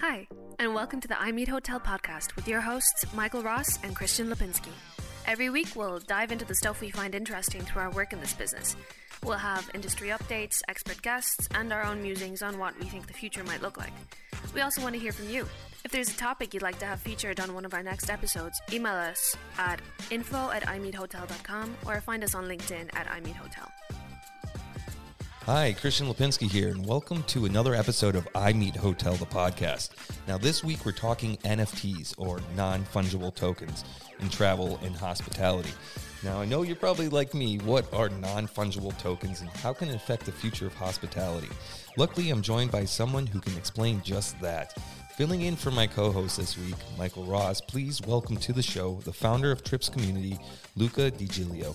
Hi, and welcome to the I Meet Hotel podcast with your hosts, Michael Ross and Christian Lipinski. Every week, we'll dive into the stuff we find interesting through our work in this business. We'll have industry updates, expert guests, and our own musings on what we think the future might look like. We also want to hear from you. If there's a topic you'd like to have featured on one of our next episodes, email us at info at imeethotel.com or find us on LinkedIn at imeethotel. Hi, Christian Lipinski here, and welcome to another episode of I Meet Hotel, the podcast. Now, this week we're talking NFTs, or non fungible tokens, in travel and hospitality. Now, I know you're probably like me. What are non fungible tokens, and how can it affect the future of hospitality? Luckily, I'm joined by someone who can explain just that. Filling in for my co host this week, Michael Ross, please welcome to the show the founder of Trips Community, Luca DiGilio.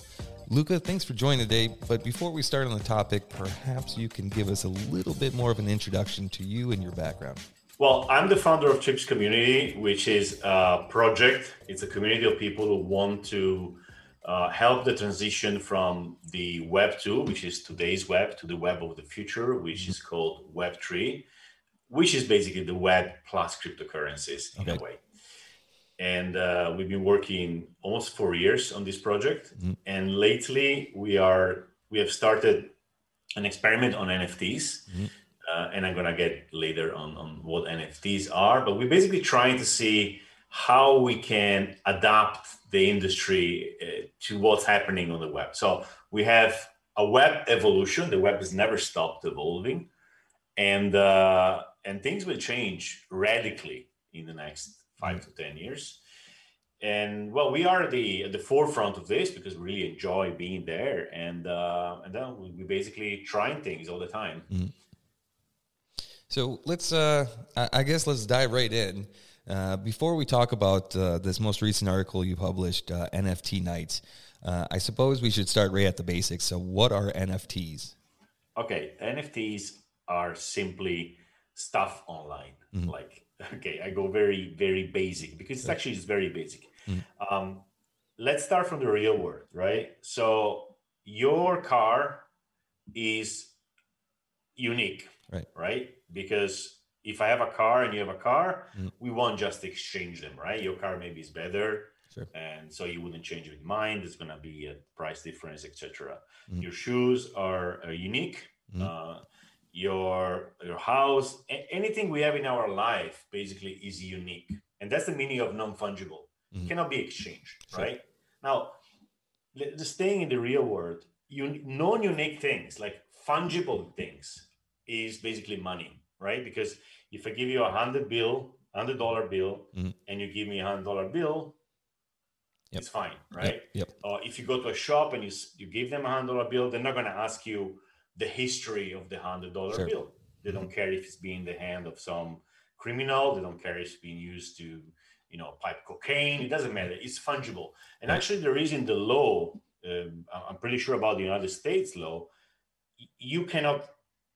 Luca, thanks for joining today. But before we start on the topic, perhaps you can give us a little bit more of an introduction to you and your background. Well, I'm the founder of Trips Community, which is a project. It's a community of people who want to uh, help the transition from the Web 2, which is today's web, to the web of the future, which is called Web 3, which is basically the web plus cryptocurrencies in okay. a way and uh, we've been working almost four years on this project. Mm-hmm. And lately, we are we have started an experiment on NFTs, mm-hmm. uh, and I'm gonna get later on on what NFTs are. But we're basically trying to see how we can adapt the industry uh, to what's happening on the web. So we have a web evolution. The web has never stopped evolving, and uh, and things will change radically in the next five to ten years. And well, we are the at the forefront of this because we really enjoy being there, and uh, and then we basically trying things all the time. Mm-hmm. So let's, uh, I guess, let's dive right in. Uh, before we talk about uh, this most recent article you published, uh, NFT Nights, uh, I suppose we should start right at the basics. So, what are NFTs? Okay, NFTs are simply stuff online, mm-hmm. like okay i go very very basic because it's actually it's very basic. Mm. um, let's start from the real world right? So your car is unique right. right? Because if i have a car and you have a car mm. we won't just exchange them right? Your car maybe is better sure. and so you wouldn't change with mine. There's going to be a price difference etc mm. your shoes are, are unique uh, your your house anything we have in our life basically is unique and that's the meaning of non-fungible mm-hmm. cannot be exchanged sure. right now the staying in the real world you non-unique things like fungible things is basically money right because if i give you a hundred bill hundred dollar bill mm-hmm. and you give me a hundred dollar bill yep. it's fine right yep, yep. Uh, if you go to a shop and you you give them a hundred dollar bill they're not going to ask you the history of the hundred dollar sure. bill. They don't care if it's being in the hand of some criminal. They don't care if it's being used to, you know, pipe cocaine. It doesn't matter. It's fungible. And actually, there is in the law. Um, I'm pretty sure about the United States law. You cannot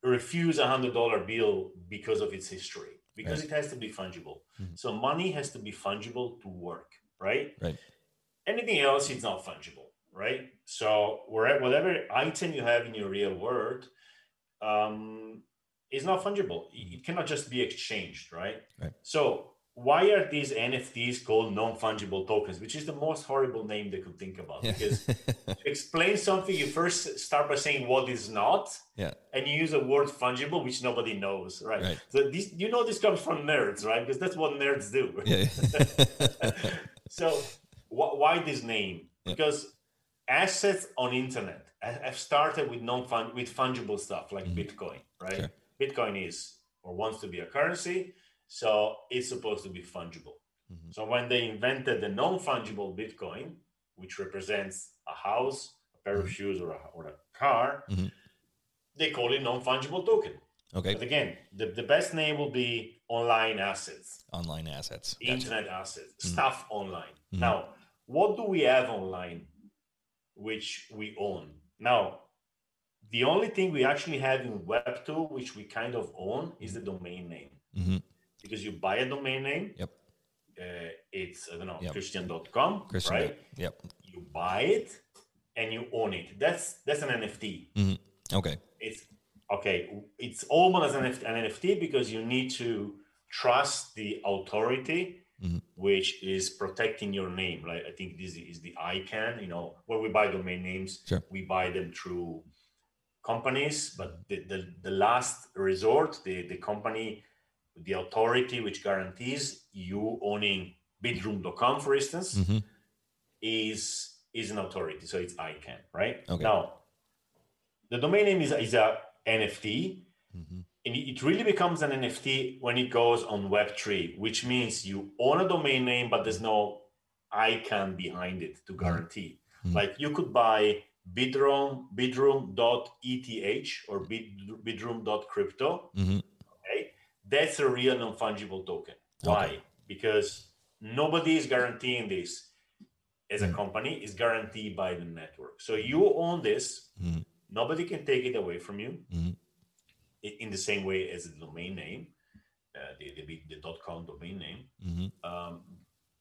refuse a hundred dollar bill because of its history because right. it has to be fungible. Mm-hmm. So money has to be fungible to work, right? Right. Anything else is not fungible right? So whatever item you have in your real world um, is not fungible. It cannot just be exchanged, right? right? So why are these NFTs called non-fungible tokens, which is the most horrible name they could think about? Yeah. Because explain something, you first start by saying what is not, yeah, and you use a word fungible, which nobody knows, right? right. So this, you know, this comes from nerds, right? Because that's what nerds do. Yeah. so wh- why this name? Because assets on internet have started with non with fungible stuff like mm-hmm. Bitcoin, right? Sure. Bitcoin is or wants to be a currency, so it's supposed to be fungible. Mm-hmm. So when they invented the non-fungible Bitcoin, which represents a house, a pair mm-hmm. of shoes, or a, or a car, mm-hmm. they call it non-fungible token. Okay. But again, the, the best name will be online assets. Online assets. Gotcha. Internet assets. Mm-hmm. Stuff online. Mm-hmm. Now, what do we have online which we own. Now, the only thing we actually have in Web2, which we kind of own, is the domain name. Mm-hmm. Because you buy a domain name. Yep. Uh, it's, I don't know, yep. Christian.com, Christian, right? Yep. You buy it and you own it. That's that's an NFT. Mm-hmm. Okay. It's okay. It's almost as an NFT because you need to trust the authority Mhm. which is protecting your name. Like I think this is the ICANN. You know, where we buy domain names, Sure. we buy them through companies, but the, the, the last resort, the, the company, the authority which guarantees you owning bidroom.com, for instance, Mhm. is is an authority. So it's ICANN, right? Okay. Now, the domain name is, is a NFT, Mhm. And it really becomes an NFT when it goes on Web3, which means you own a domain name, but there's no ICANN behind it to guarantee. Mhm. Like you could buy Bidroom, bidroom.eth or bid, bidroom.crypto. Mhm. Okay. That's a real non fungible token. Why? Okay. Because nobody is guaranteeing this as a Mhm. company, is guaranteed by the network. So you own this, Mhm. nobody can take it away from you Mhm. i- in the same way as the domain name, uh, the, the, the .com domain name. Mhm. Um,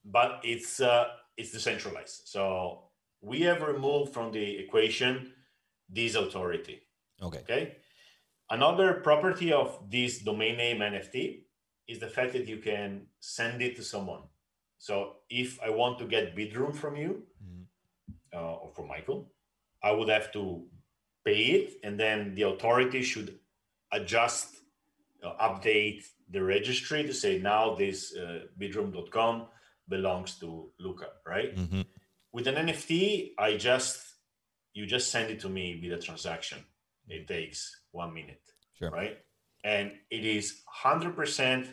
but it's uh, it's decentralized. So we have removed from the equation this authority. Okay. Okay. Another property of this domain name NFT is the fact that you can send it to someone. So if I want to get Bidroom from you Mhm. uh, or from Michael, I would have to pay it, and then the authority should adjust, uh, update the registry to say now this uh, bidroom.com belongs to Luca, right? Mhm. with an NFT, I just you just send it to me with a transaction. It takes one minute, Sure. right? And it is hundred percent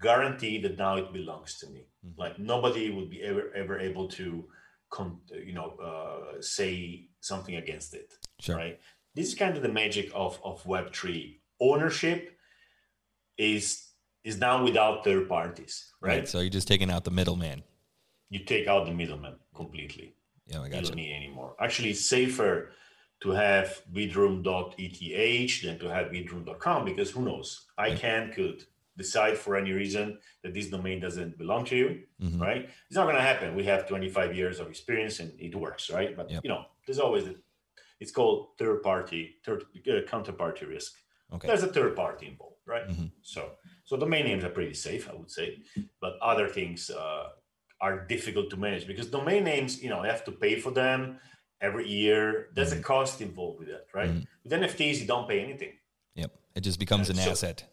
guaranteed that now it belongs to me. Mhm. Like nobody would be ever ever able to, con- you know, uh, say something against it, Sure. right? This is kind of the magic of of Web three. Ownership is is now without third parties, right? So you're just taking out the middleman. You take out the middleman completely Yeah, I you don't need anymore. Actually, it's safer to have bidroom.eth than to have bidroom.com because who knows? Right. ICANN could decide for any reason that this domain doesn't belong to you, Mhm. right? It's not going to happen. We have 25 years of experience and it works, right? But Yep. you know, there's always it's called third party, third uh, counterparty risk. Okay. There's a third party involved, right? Mhm. So, so domain names are pretty safe, I would say, but other things uh, are difficult to manage because domain names, you know, you have to pay for them every year. There's a cost involved with that, right? Mhm. With NFTs, you don't pay anything. Yep. It just becomes an So- asset.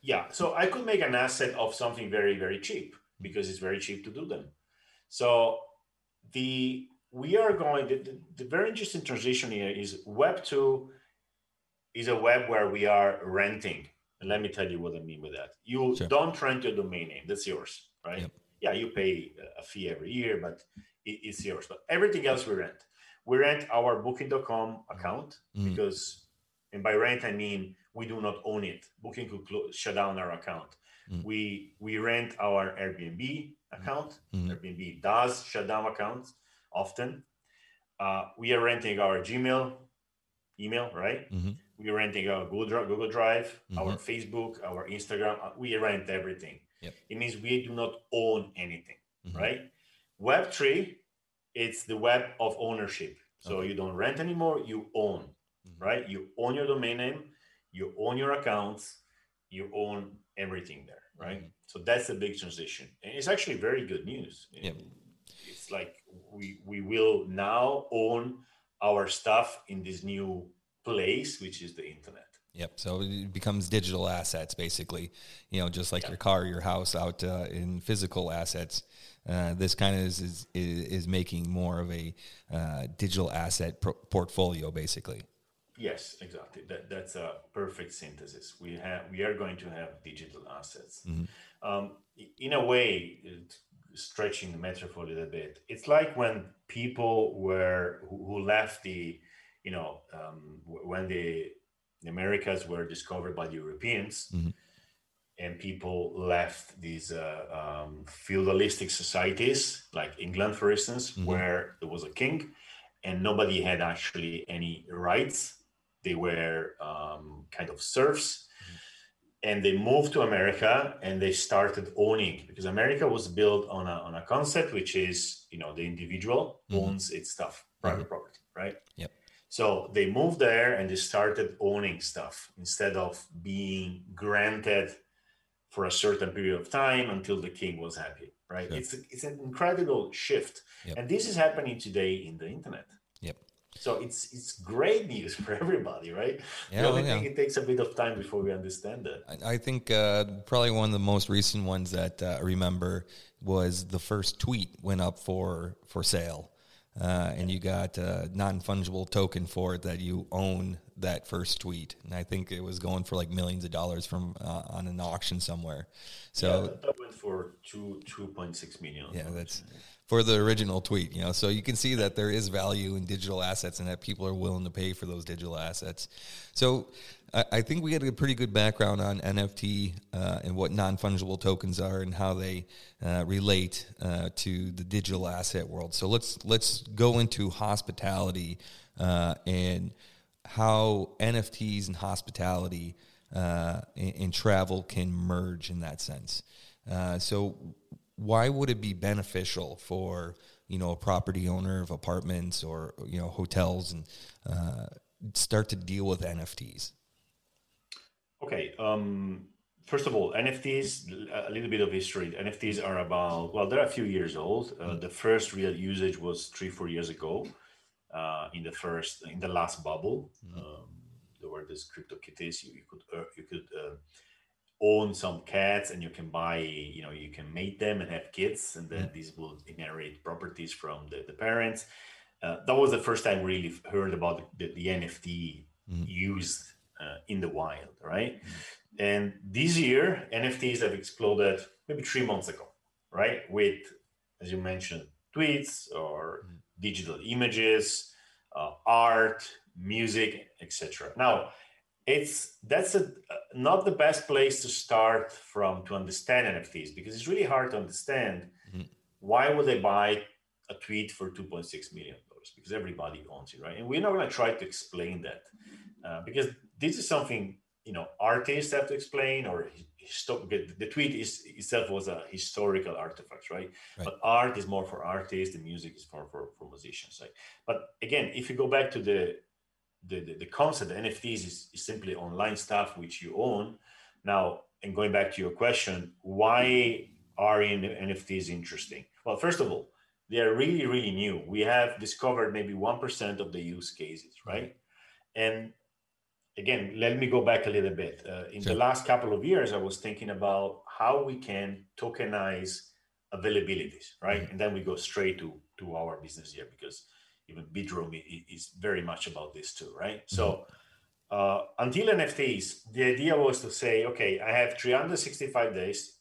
Yeah, so I could make an asset of something very, very cheap because it's very cheap to do them. So the we are going. The, the, the very interesting transition here is Web two is a web where we are renting. And let me tell you what I mean with that. You Sure. don't rent your domain name; that's yours, right? Yep. Yeah, you pay a fee every year, but it, it's yours. But everything else we rent. We rent our Booking.com account Mhm. because, and by rent I mean we do not own it. Booking could close, shut down our account. Mm. We we rent our Airbnb account. Mhm. Airbnb does shut down accounts often. Uh, we are renting our Gmail email, right? We are renting our Google Drive, Google Drive our Mhm. Facebook, our Instagram. uh, We rent everything. Yep. It means we do not own anything, Mhm. right? Web three, it's the web of ownership. So Okay. you don't rent anymore; you own Mhm. right? You own your domain name, you own your accounts, you own everything there, right? Mhm. So that's a big transition, and it's actually very good news. Yep. It's like we we will now own our stuff in this new place, which is the internet. Yep. So it becomes digital assets, basically. You know, just like Yeah. your car, your house, out uh, in physical assets. Uh, this kind of is, is is making more of a uh, digital asset pro- portfolio, basically. Yes, exactly. That, that's a perfect synthesis. We have we are going to have digital assets. Mhm. Um, in a way, stretching the metaphor a little bit, it's like when people were who, who left the, you know, um, when the, the Americas were discovered by the Europeans, Mhm. and people left these uh, um, feudalistic societies, like England, for instance, Mhm. where there was a king, and nobody had actually any rights they were um, kind of serfs and they moved to america and they started owning because america was built on a, on a concept which is you know the individual Mhm. owns its stuff private property right Yep. So they moved there and they started owning stuff instead of being granted for a certain period of time until the king was happy right Sure. it's it's an incredible shift Yep. and this is happening today in the internet Yep. so it's it's great news for everybody right Yeah, the only well, thing yeah. it takes a bit of time before we understand that I, I think uh, probably one of the most recent ones that uh, I remember was the first tweet went up for for sale, uh, and you got a non fungible token for it that you own that first tweet, and I think it was going for like millions of dollars from uh, on an auction somewhere. So yeah, that- that went for two two point six million yeah, that's for the original tweet, you know. So you can see that there is value in digital assets and that people are willing to pay for those digital assets. So I, I think we had a pretty good background on NFT uh, and what non fungible tokens are and how they uh, relate uh, to the digital asset world. So let's let's go into hospitality uh, and how NFTs and hospitality uh, and, and travel can merge in that sense. Uh, so, why would it be beneficial for you know a property owner of apartments or you know hotels and uh, start to deal with NFTs? Okay. Um, first of all, NFTs, a little bit of history. NFTs are about, well, they're a few years old. Uh, the first real usage was three, four years ago uh, in the first, in the last bubble. Um, there were these CryptoKitties. You, you could, uh, you could uh, own some cats and you can buy, you know, you can mate them and have kids, and then these will inherit properties from the, the parents. Uh, that was the first time we really heard about the, the NFT used uh, in the wild, right? And this year, NFTs have exploded maybe three months ago, right? With, as you mentioned, tweets or digital images, uh, art, music, etc. Now, it's that's a, not the best place to start from to understand NFTs because it's really hard to understand why would they buy a tweet for 2.6 million dollars because everybody owns it, right? And we're not going to try to explain that uh, because this is something you know artists have to explain or histo- the tweet is itself was a historical artifact right? Right. but art is more for artists the music is for for, for musicians right but again if you go back to the the, the, the concept of nfts is, is simply online stuff which you own now and going back to your question why are in nfts interesting well first of all they are really really new we have discovered maybe 1% of the use cases right and again, let me go back a little bit. Uh, in Sure. the last couple of years, I was thinking about how we can tokenize availabilities, right? And then we go straight to to our business here because even Bidroom is very much about this too, right? So uh, until NFTs, the idea was to say, okay, I have 365 days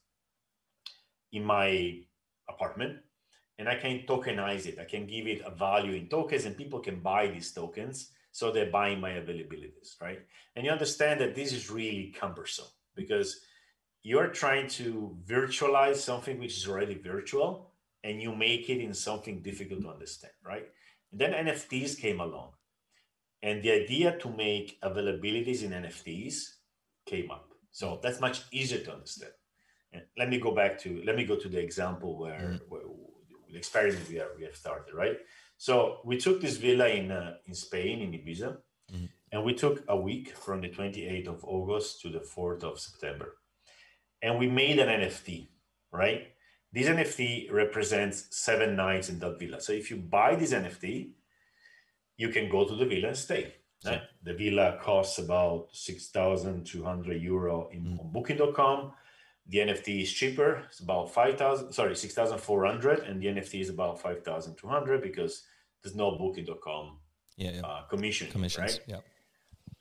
in my apartment and I can tokenize it. I can give it a value in tokens, and people can buy these tokens. So they're buying my availabilities, right? And you understand that this is really cumbersome because you're trying to virtualize something which is already virtual and you make it in something difficult to understand, right? And then NFTs came along. And the idea to make availabilities in NFTs came up. So that's much easier to understand. And let me go back to let me go to the example where, where the experiment we, are, we have started, right? So we took this villa in uh, in Spain in Ibiza, and we took a week from the 28th of August to the 4th of September, and we made an NFT, right? This NFT represents seven nights in that villa. So if you buy this NFT, you can go to the villa and stay. right? The villa costs about 6,200 euro in on booking.com. The NFT is cheaper. It's about 5,000, sorry, 6,400. And the NFT is about 5,200 because there's no booking.com Yeah, yeah. uh, commission, commissions. right?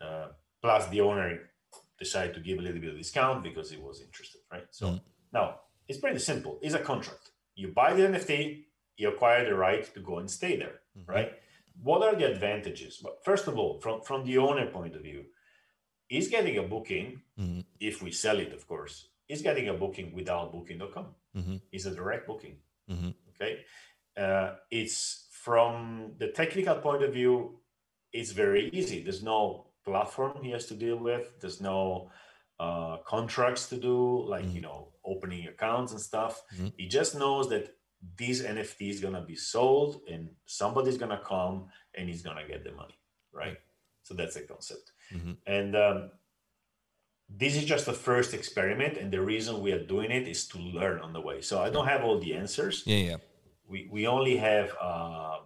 Yeah, Uh, plus the owner decided to give a little bit of discount because he was interested, right? So now it's pretty simple. It's a contract. You buy the NFT, you acquire the right to go and stay there, right? What are the advantages? Well, first of all, from, from the owner point of view, he's getting a booking, Mhm. if we sell it, of course, he's getting a booking without booking.com. Mhm. It's a direct booking. Mhm. Okay. Uh, it's from the technical point of view, it's very easy. There's no platform he has to deal with. There's no uh, contracts to do, like you know, opening accounts and stuff. He just knows that this NFT is gonna be sold, and somebody's gonna come and he's gonna get the money, right? So that's the concept. And um, this is just the first experiment, and the reason we are doing it is to learn on the way. So I don't have all the answers. Yeah, yeah. We we only have uh,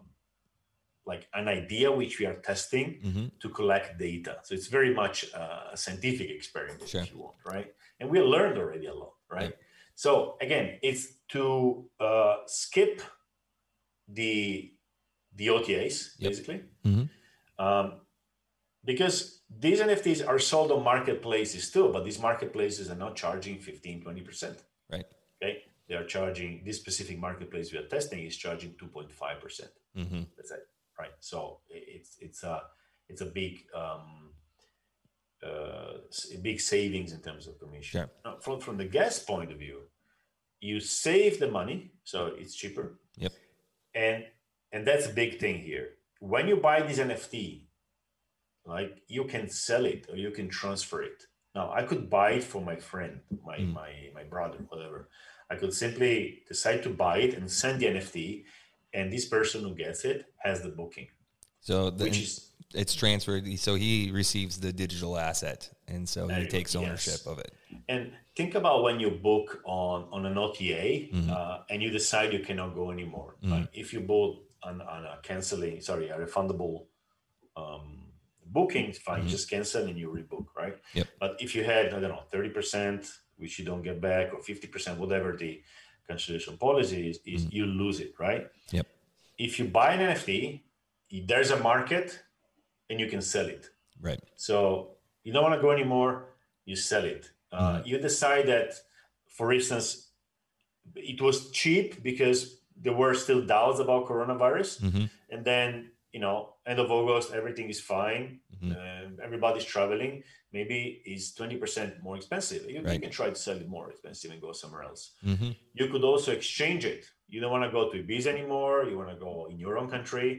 like an idea which we are testing Mm-hmm. to collect data. So it's very much uh, a scientific experiment, Sure. if you want, right? And we learned already a lot, right? So again, it's to uh, skip the the OTAs Yep. basically, Mhm. um, because these NFTs are sold on marketplaces too, but these marketplaces are not charging 15, 20 percent. Right. Okay, they are charging this specific marketplace we are testing is charging 2.5 percent. Mm-hmm. That's it, right? So it's it's a it's a big um, big savings in terms of commission. Sure. Now, from from the guest point of view, you save the money, so it's cheaper. Yep. And and that's a big thing here. When you buy this NFT, like you can sell it or you can transfer it. Now I could buy it for my friend, my Mm. my my brother, whatever. I could simply decide to buy it and send the NFT, and this person who gets it has the booking, So the, which is it's transferred. So he receives the digital asset, and so he takes ownership Yes. of it. And think about when you book on on an OTA Mhm. uh, and you decide you cannot go anymore. Mhm. Like if you bought on, on a canceling, sorry, a refundable um, booking, fine, Mhm. just cancel and you rebook, right? Yep. But if you had I don't know thirty percent, which you don't get back, or fifty percent, whatever the cancellation policy is, is Mhm. you lose it, right? Yep. If you buy an NFT, there's a market, and you can sell it. Right. So you don't want to go anymore, you sell it. Uh, Mhm. You decide that, for instance, it was cheap because there were still doubts about coronavirus, Mm-hmm. and then you know, end of August, everything is fine, Mhm. um, everybody's traveling. Maybe it's twenty percent more expensive. You, you can try to sell it more expensive and go somewhere else. Mm-hmm. You could also exchange it. You don't want to go to Ibiza anymore. You want to go in your own country,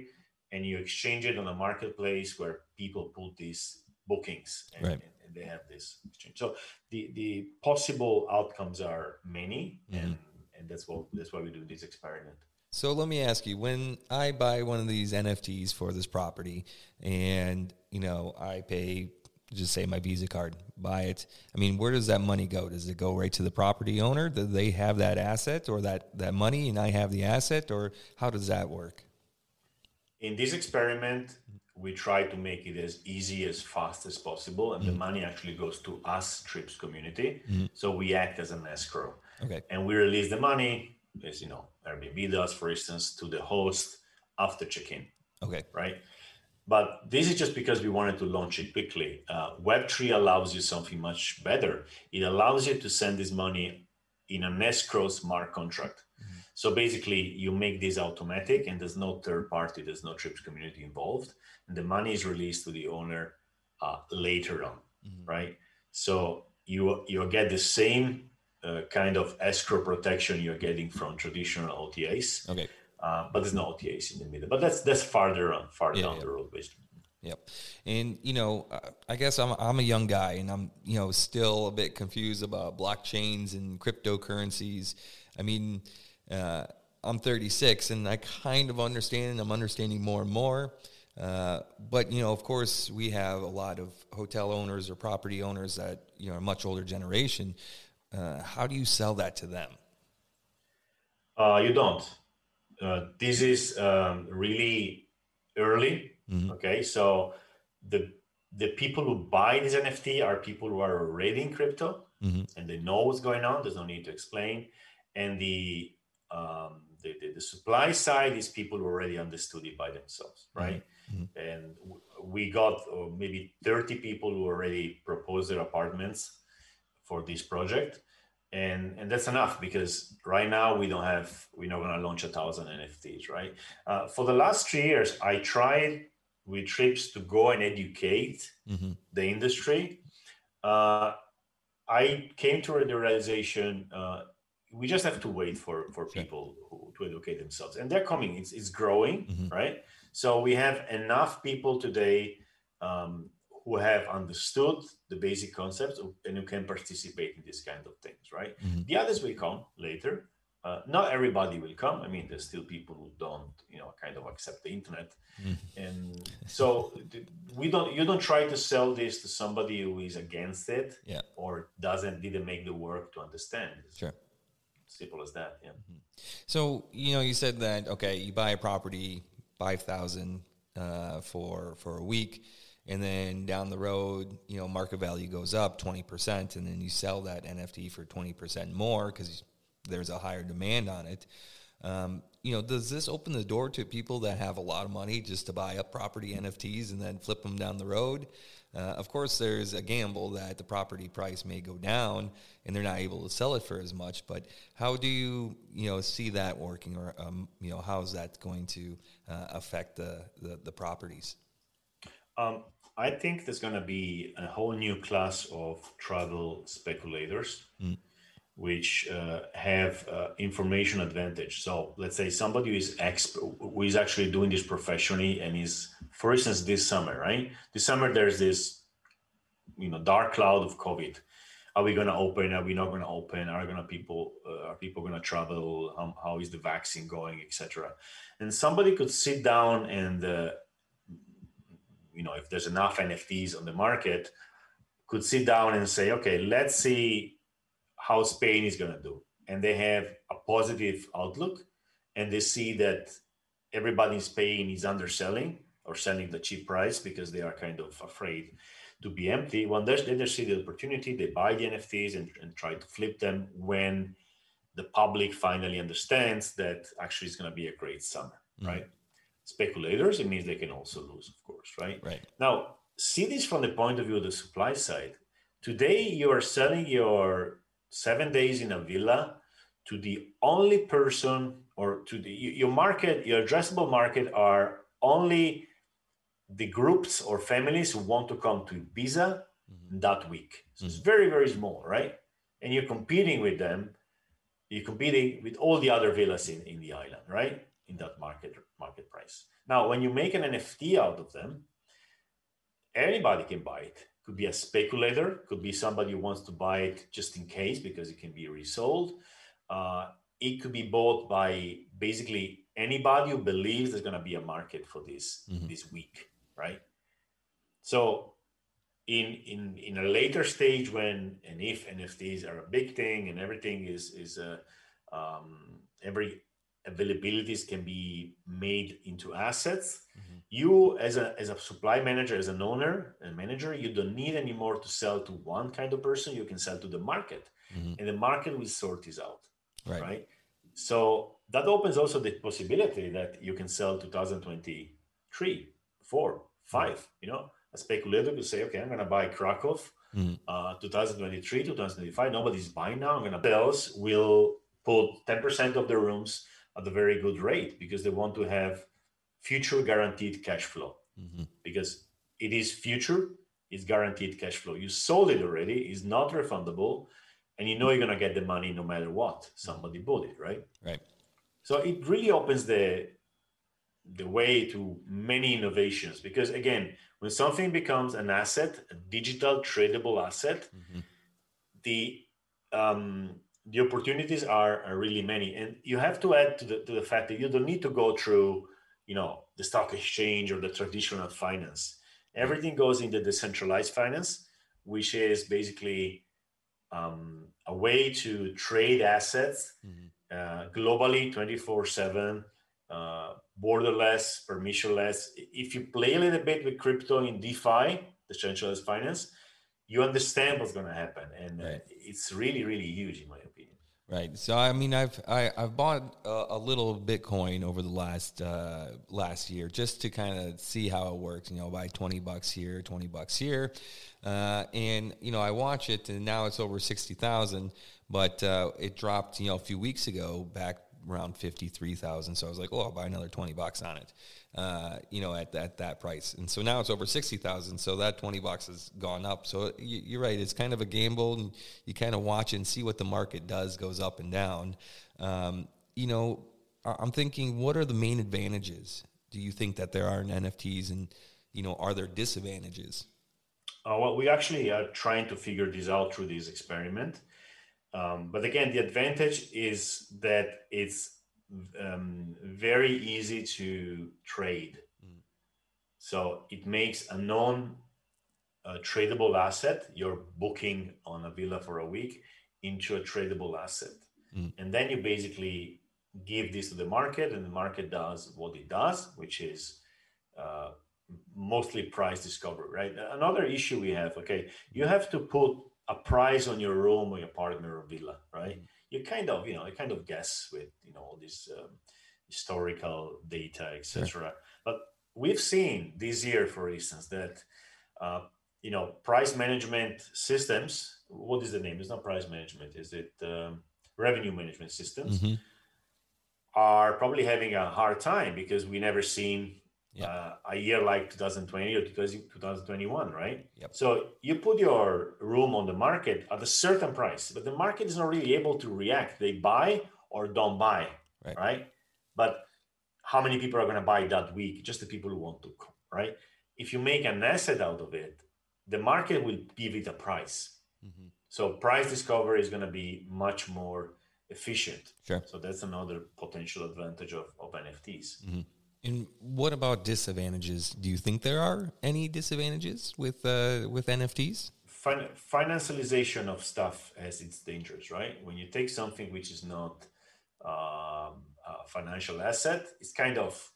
and you exchange it on a marketplace where people put these bookings, and, Right. and they have this exchange. So the the possible outcomes are many, mm-hmm. and and that's what that's why we do this experiment. So let me ask you: When I buy one of these NFTs for this property, and you know I pay, just say my Visa card, buy it. I mean, where does that money go? Does it go right to the property owner? Do they have that asset or that that money, and I have the asset, or how does that work? In this experiment, we try to make it as easy as fast as possible, and the money actually goes to us Trips community. So we act as an escrow. Okay. and we release the money as you know airbnb does for instance to the host after check-in Okay. right but this is just because we wanted to launch it quickly uh, web3 allows you something much better it allows you to send this money in an escrow smart contract so basically you make this automatic and there's no third party there's no trips community involved and the money is released to the owner uh, later on right so you you get the same uh, kind of escrow protection you're getting from traditional OTAs, Okay. uh, but there's no OTAs in the middle. But that's that's farther on, farther Yeah, down yeah. the road, basically. Yep. And you know, I guess I'm I'm a young guy, and I'm you know still a bit confused about blockchains and cryptocurrencies. I mean, uh, I'm 36, and I kind of understand. and I'm understanding more and more. Uh, but you know, of course, we have a lot of hotel owners or property owners that you know are much older generation. Uh, how do you sell that to them? Uh, you don't. Uh, this is um, really early. Mhm. Okay, so the the people who buy this NFT are people who are already in crypto Mhm. and they know what's going on. There's no need to explain. And the um, the, the, the supply side is people who already understood it by themselves, right? Mhm. And w- we got uh, maybe 30 people who already proposed their apartments for this project. And and that's enough because right now we don't have we're not going to launch a thousand nfts right? Uh, for the last three years i tried with trips to go and educate hmm the industry. Uh, i came to the realization uh, we just have to wait for for people who, to educate themselves and they're coming it's, it's growing Mhm. right so we have enough people today um, who have understood the basic concepts and who can participate in these kind of things right Mhm. the others will come later Uh, not everybody will come. I mean, there's still people who don't, you know, kind of accept the internet, mm. and so we don't. You don't try to sell this to somebody who is against it, yeah. or doesn't didn't make the work to understand. Sure, simple as that. Yeah. Mm-hmm. So you know, you said that okay, you buy a property five thousand uh, for for a week and then down the road, you know, market value goes up 20%, and then you sell that NFT for 20% more because there's a higher demand on it. Um, you know, does this open the door to people that have a lot of money just to buy up property NFTs and then flip them down the road? Uh, of course, there's a gamble that the property price may go down and they're not able to sell it for as much. But how do you, you know, see that working, or um, you know, how is that going to uh, affect the, the, the properties? Um, I think there's going to be a whole new class of travel speculators. Mm which uh, have uh, information advantage. So let's say somebody who is exp- who is actually doing this professionally and is, for instance, this summer, right? This summer there's this, you know, dark cloud of COVID. Are we going to open? Are we not going to open? Are going to people? Uh, are people going to travel? Um, how is the vaccine going, etc. And somebody could sit down and, uh, you know, if there's enough NFTs on the market, could sit down and say, okay, let's see how Spain is going to do. And they have a positive outlook and they see that everybody in Spain is underselling or selling the cheap price because they are kind of afraid to be empty. When they, they see the opportunity, they buy the NFTs and, and try to flip them when the public finally understands that actually it's going to be a great summer, mm-hmm. right? Speculators, it means they can also lose, of course, right? Right. Now, see this from the point of view of the supply side. Today, you are selling your seven days in a villa to the only person or to the your market your addressable market are only the groups or families who want to come to ibiza mm-hmm. that week. So mm-hmm. it's very very small right? And you're competing with them. You're competing with all the other villas in, in the island right? In that market market price. Now when you make an nft out of them anybody can buy it could be a speculator, could be somebody who wants to buy it just in case because it can be resold. Uh, it could be bought by basically anybody who believes there's going to be a market for this mm-hmm. this week, right? So, in in in a later stage when and if NFTs are a big thing and everything is is a uh, um, every availabilities can be made into assets. Mm-hmm. You, as a as a supply manager, as an owner and manager, you don't need anymore to sell to one kind of person. You can sell to the market, mm-hmm. and the market will sort this out. Right. right. So that opens also the possibility that you can sell 2023, four, five. You know, a speculator will say, okay, I'm going to buy Krakow. Mm-hmm. Uh, 2023, 2025, nobody's buying now. I'm gonna sales will put 10% of the rooms at a very good rate because they want to have future guaranteed cash flow. Mm-hmm. because it is future it's guaranteed cash flow. You sold it already it's not refundable and you know you're going to get the money no matter what. Somebody bought it right? Right. So it really opens the the way to many innovations because again when something becomes an asset a digital tradable asset mm-hmm. the um, the opportunities are, are really many and you have to add to the, to the fact that you don't need to go through you know the stock exchange or the traditional finance everything goes in the decentralized finance which is basically um, a way to trade assets mm-hmm. uh, globally 24 7 uh, borderless permissionless if you play a little bit with crypto in defi decentralized finance you understand what's going to happen and right. it's really really huge in my Right. So I mean, I've I, have i have bought a, a, little Bitcoin over the last uh, last year just to kind of see how it works. You know, buy twenty bucks here, twenty bucks here, uh, and you know, I watch it, and now it's over sixty thousand. But uh, it dropped, you know, a few weeks ago back around fifty three thousand. So I was like, oh, I'll buy another twenty bucks on it uh, you know, at, at that price. And so now it's over 60,000. So that 20 bucks has gone up. So you, are right. It's kind of a gamble and you kind of watch and see what the market does, goes up and down. Um, you know, I'm thinking, what are the main advantages? Do you think that there are in NFTs and, you know, are there disadvantages? Uh, well, we actually are trying to figure this out through this experiment. Um, but again, the advantage is that it's um, very easy to trade. Mm. So it makes a non uh, tradable asset, you're booking on a villa for a week, into a tradable asset. Mm. And then you basically give this to the market, and the market does what it does, which is uh, mostly price discovery, right? Another issue we have, okay, you have to put a price on your room or your apartment or villa, right? Mm. You kind of, you know, you kind of guess with, you know, all this um, historical data, etc. Sure. But we've seen this year, for instance, that uh, you know price management systems. What is the name? It's not price management. Is it um, revenue management systems? Mm-hmm. Are probably having a hard time because we never seen uh, a year like 2020 or 2021, right? Yep. So you put your room on the market at a certain price, but the market is not really able to react. They buy or don't buy, right? right? But how many people are going to buy that week? Just the people who want to, right? If you make an asset out of it, the market will give it a price. Mm-hmm. So price discovery is going to be much more efficient. Sure. So that's another potential advantage of, of NFTs. Mm-hmm. And what about disadvantages? Do you think there are any disadvantages with uh, with NFTs? Fin- financialization of stuff has its dangers, right? When you take something which is not um, a financial asset, it's kind of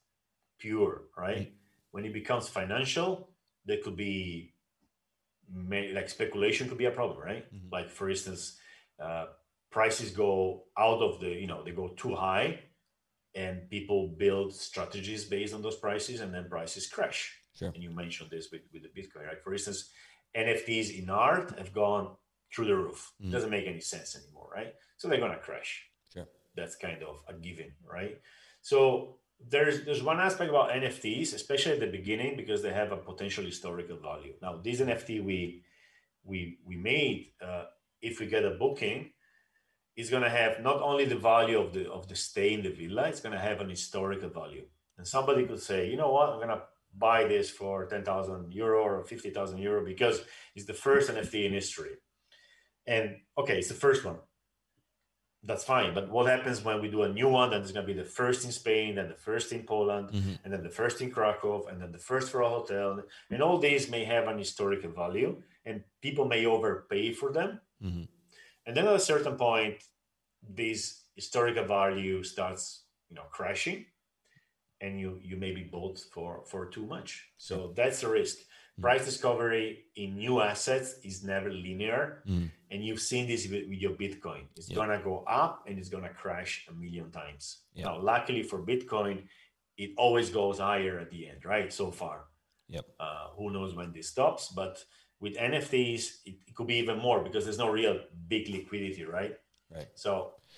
pure, right? Mm-hmm. When it becomes financial, there could be may, like speculation could be a problem, right? Mm-hmm. Like for instance, uh, prices go out of the you know they go too high, and people build strategies based on those prices, and then prices crash. Sure. And you mentioned this with with the Bitcoin, right? For instance, NFTs in art have gone through the roof. Mm-hmm. Doesn't make any sense anymore, right? So they're gonna crash. Sure. That's kind of a given, right? So there's there's one aspect about NFTs, especially at the beginning, because they have a potential historical value. Now, this NFT we we we made, uh, if we get a booking, is going to have not only the value of the of the stay in the villa, it's going to have an historical value. And somebody could say, you know what, I'm going to buy this for ten thousand euro or fifty thousand euro because it's the first NFT in history. And okay, it's the first one that's fine. But what happens when we do a new one? Then it's going to be the first in Spain, then the first in Poland, mm-hmm. and then the first in Krakow, and then the first for a hotel. And all these may have an historical value, and people may overpay for them. Mm-hmm. And then at a certain point, this historical value starts, you know, crashing, and you you may be bought for for too much. So that's a risk. Mm. price discovery in new assets is never linear mm. and you've seen this with, with your bitcoin it's yep. gonna go up and it's gonna crash a million times yep. now luckily for bitcoin it always goes higher at the end right so far yep uh, who knows when this stops but with nfts it, it could be even more because there's no real big liquidity right right so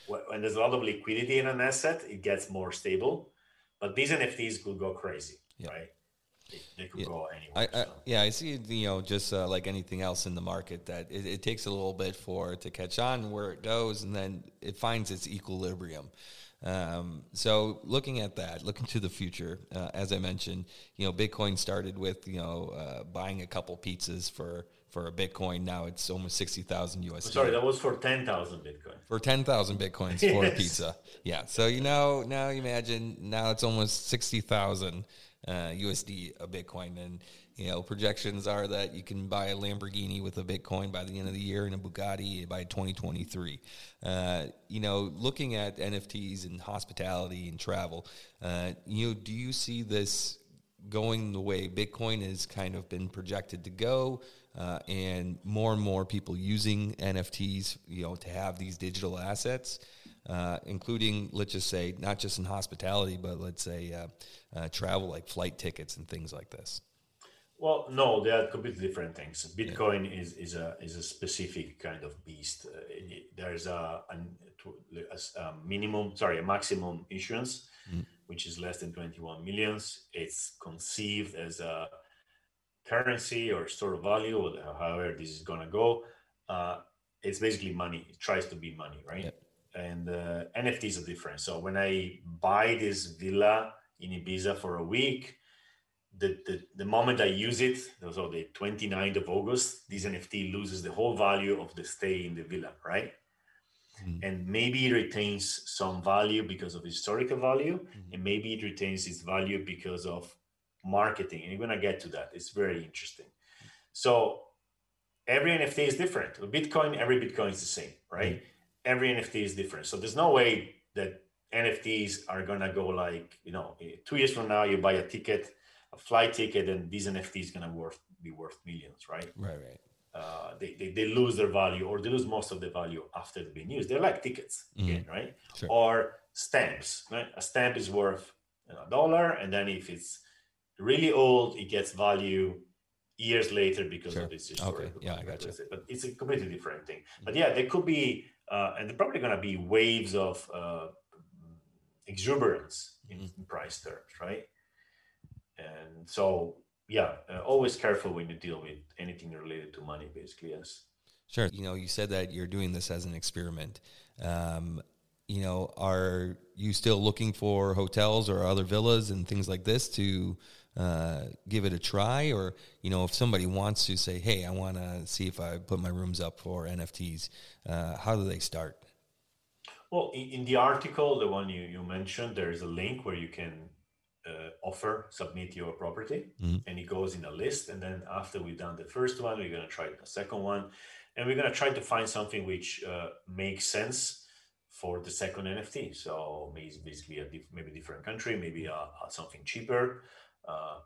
when there's a lot of liquidity in an asset it gets more stable but these nfts could go crazy yep. right they, could yeah. go anywhere. I, I, so. Yeah, I see. You know, just uh, like anything else in the market, that it, it, takes a little bit for it to catch on where it goes, and then it finds its equilibrium. Um, so, looking at that, looking to the future, uh, as I mentioned, you know, Bitcoin started with you know uh, buying a couple pizzas for for a Bitcoin. Now it's almost sixty thousand USD. Sorry, that was for ten thousand Bitcoin. For ten thousand Bitcoins for yes. a pizza. Yeah. So you know now imagine now it's almost sixty thousand uh, USD a Bitcoin. And, you know, projections are that you can buy a Lamborghini with a Bitcoin by the end of the year and a Bugatti by 2023. Uh, you know, looking at NFTs and hospitality and travel, uh, you know, do you see this going the way Bitcoin has kind of been projected to go? Uh, and more and more people using NFTs, you know, to have these digital assets uh, including, let's just say, not just in hospitality, but let's say uh, uh, travel, like flight tickets and things like this? Well, no, they are completely different things. Bitcoin yeah. is, is a is a specific kind of beast. Uh, there's a, a, a, minimum, sorry, a maximum issuance, mm. which is less than 21 millions. It's conceived as a currency or store of value, or however this is going to go. Uh, it's basically money. It tries to be money, right? Yep and uh, NFTs are different. So when I buy this villa in Ibiza for a week, the, the, the moment I use it, so the 29th of August, this NFT loses the whole value of the stay in the villa, right? mm. and maybe it retains some value because of historical value, mm. and maybe it retains its value because of marketing. And you're gonna get to that. It's very interesting. So every NFT is different. Bitcoin, every Bitcoin is the same, right? Mm. Every NFT is different. So there's no way that NFTs are gonna go like you know two years from now you buy a ticket, a flight ticket, and these NFTs gonna worth be worth millions, right? Right, right. Uh, they, they, they lose their value or they lose most of the value after they've been used. They're like tickets mm-hmm. again, right? Sure. Or stamps. Right? A stamp is worth a dollar, and then if it's really old, it gets value years later because sure. of its history. Okay. Yeah, I got you. But it's a completely different thing. Mm-hmm. But yeah, there could be, uh, and they're probably going to be waves of uh, exuberance mm-hmm. in price terms, right? And so yeah, uh, always careful when you deal with anything related to money, basically. Yes. Sure. You know, you said that you're doing this as an experiment. Um, you know, are you still looking for hotels or other villas and things like this to uh, give it a try? Or, you know, if somebody wants to say, hey, I want to see if I put my rooms up for NFTs, uh, how do they start? Well, in, in the article, the one you, you mentioned, there is a link where you can uh, offer, submit your property, mm-hmm. and it goes in a list. And then after we've done the first one, we're going to try the second one, and we're going to try to find something which uh, makes sense for the second NFT. So maybe basically a diff- maybe different country, maybe a, a something cheaper. Uh,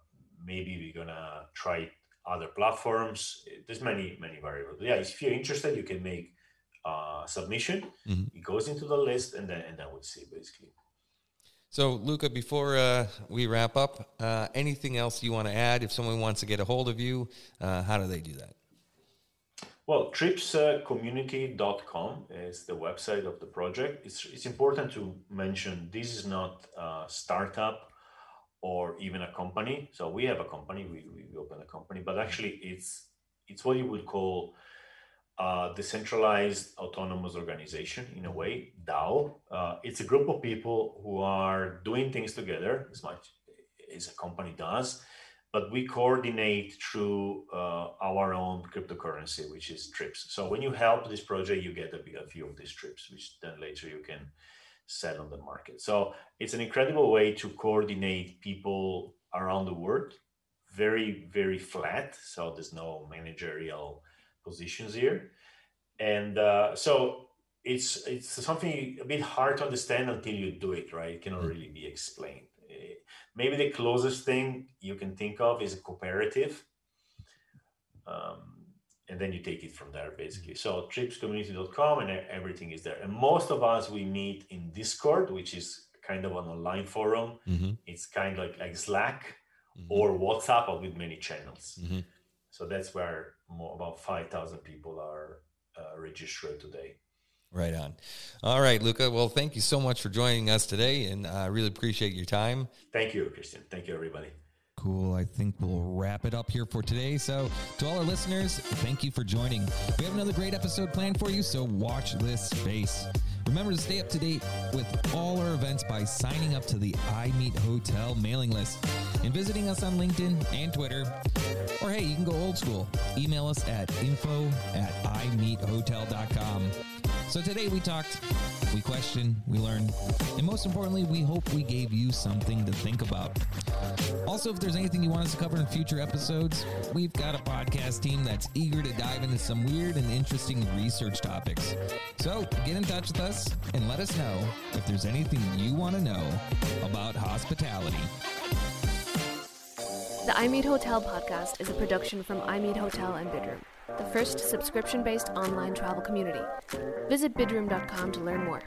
maybe we're gonna try other platforms. There's many many variables. But yeah, if you're interested, you can make a submission. Mm-hmm. It goes into the list, and then and then we'll see basically. So, Luca, before uh, we wrap up, uh, anything else you want to add? If someone wants to get a hold of you, uh, how do they do that? Well, tripscommunity.com is the website of the project. It's, it's important to mention this is not a startup or even a company. So we have a company, we, we open a company, but actually it's it's what you would call decentralized autonomous organization in a way, DAO. Uh, it's a group of people who are doing things together as much as a company does, but we coordinate through uh, our own cryptocurrency, which is trips. So when you help this project, you get a, a few of these trips, which then later you can sell on the market. So it's an incredible way to coordinate people around the world. Very, very flat. So there's no managerial positions here, and uh, so it's it's something a bit hard to understand until you do it. Right? It cannot mm. really be explained. Eh, maybe the closest thing you can think of is a cooperative. Um, and then you take it from there basically so tripscommunity.com and everything is there and most of us we meet in discord which is kind of an online forum mm-hmm. it's kind of like, like slack mm-hmm. or whatsapp with many channels mm-hmm. So that's where more, about 5,000 people are uh, registered today. Right on. All right, Luca. Well, thank you so much for joining us today, and I really appreciate your time. Thank you, Christian. Thank you, everybody. Cool. I think we'll wrap it up here for today. So, to all our listeners, thank you for joining. We have another great episode planned for you, so watch this space. Remember to stay up to date with all our events by signing up to the I Meet Hotel mailing list and visiting us on LinkedIn and Twitter. Or hey, you can go old school. Email us at info at imeethotel.com. So today we talked, we questioned, we learned, and most importantly, we hope we gave you something to think about. Also, if there's anything you want us to cover in future episodes, we've got a podcast team that's eager to dive into some weird and interesting research topics. So get in touch with us and let us know if there's anything you want to know about hospitality. The I Meet Hotel podcast is a production from I Meet Hotel and Bidroom the first subscription based online travel community. Visit bidroom.com to learn more.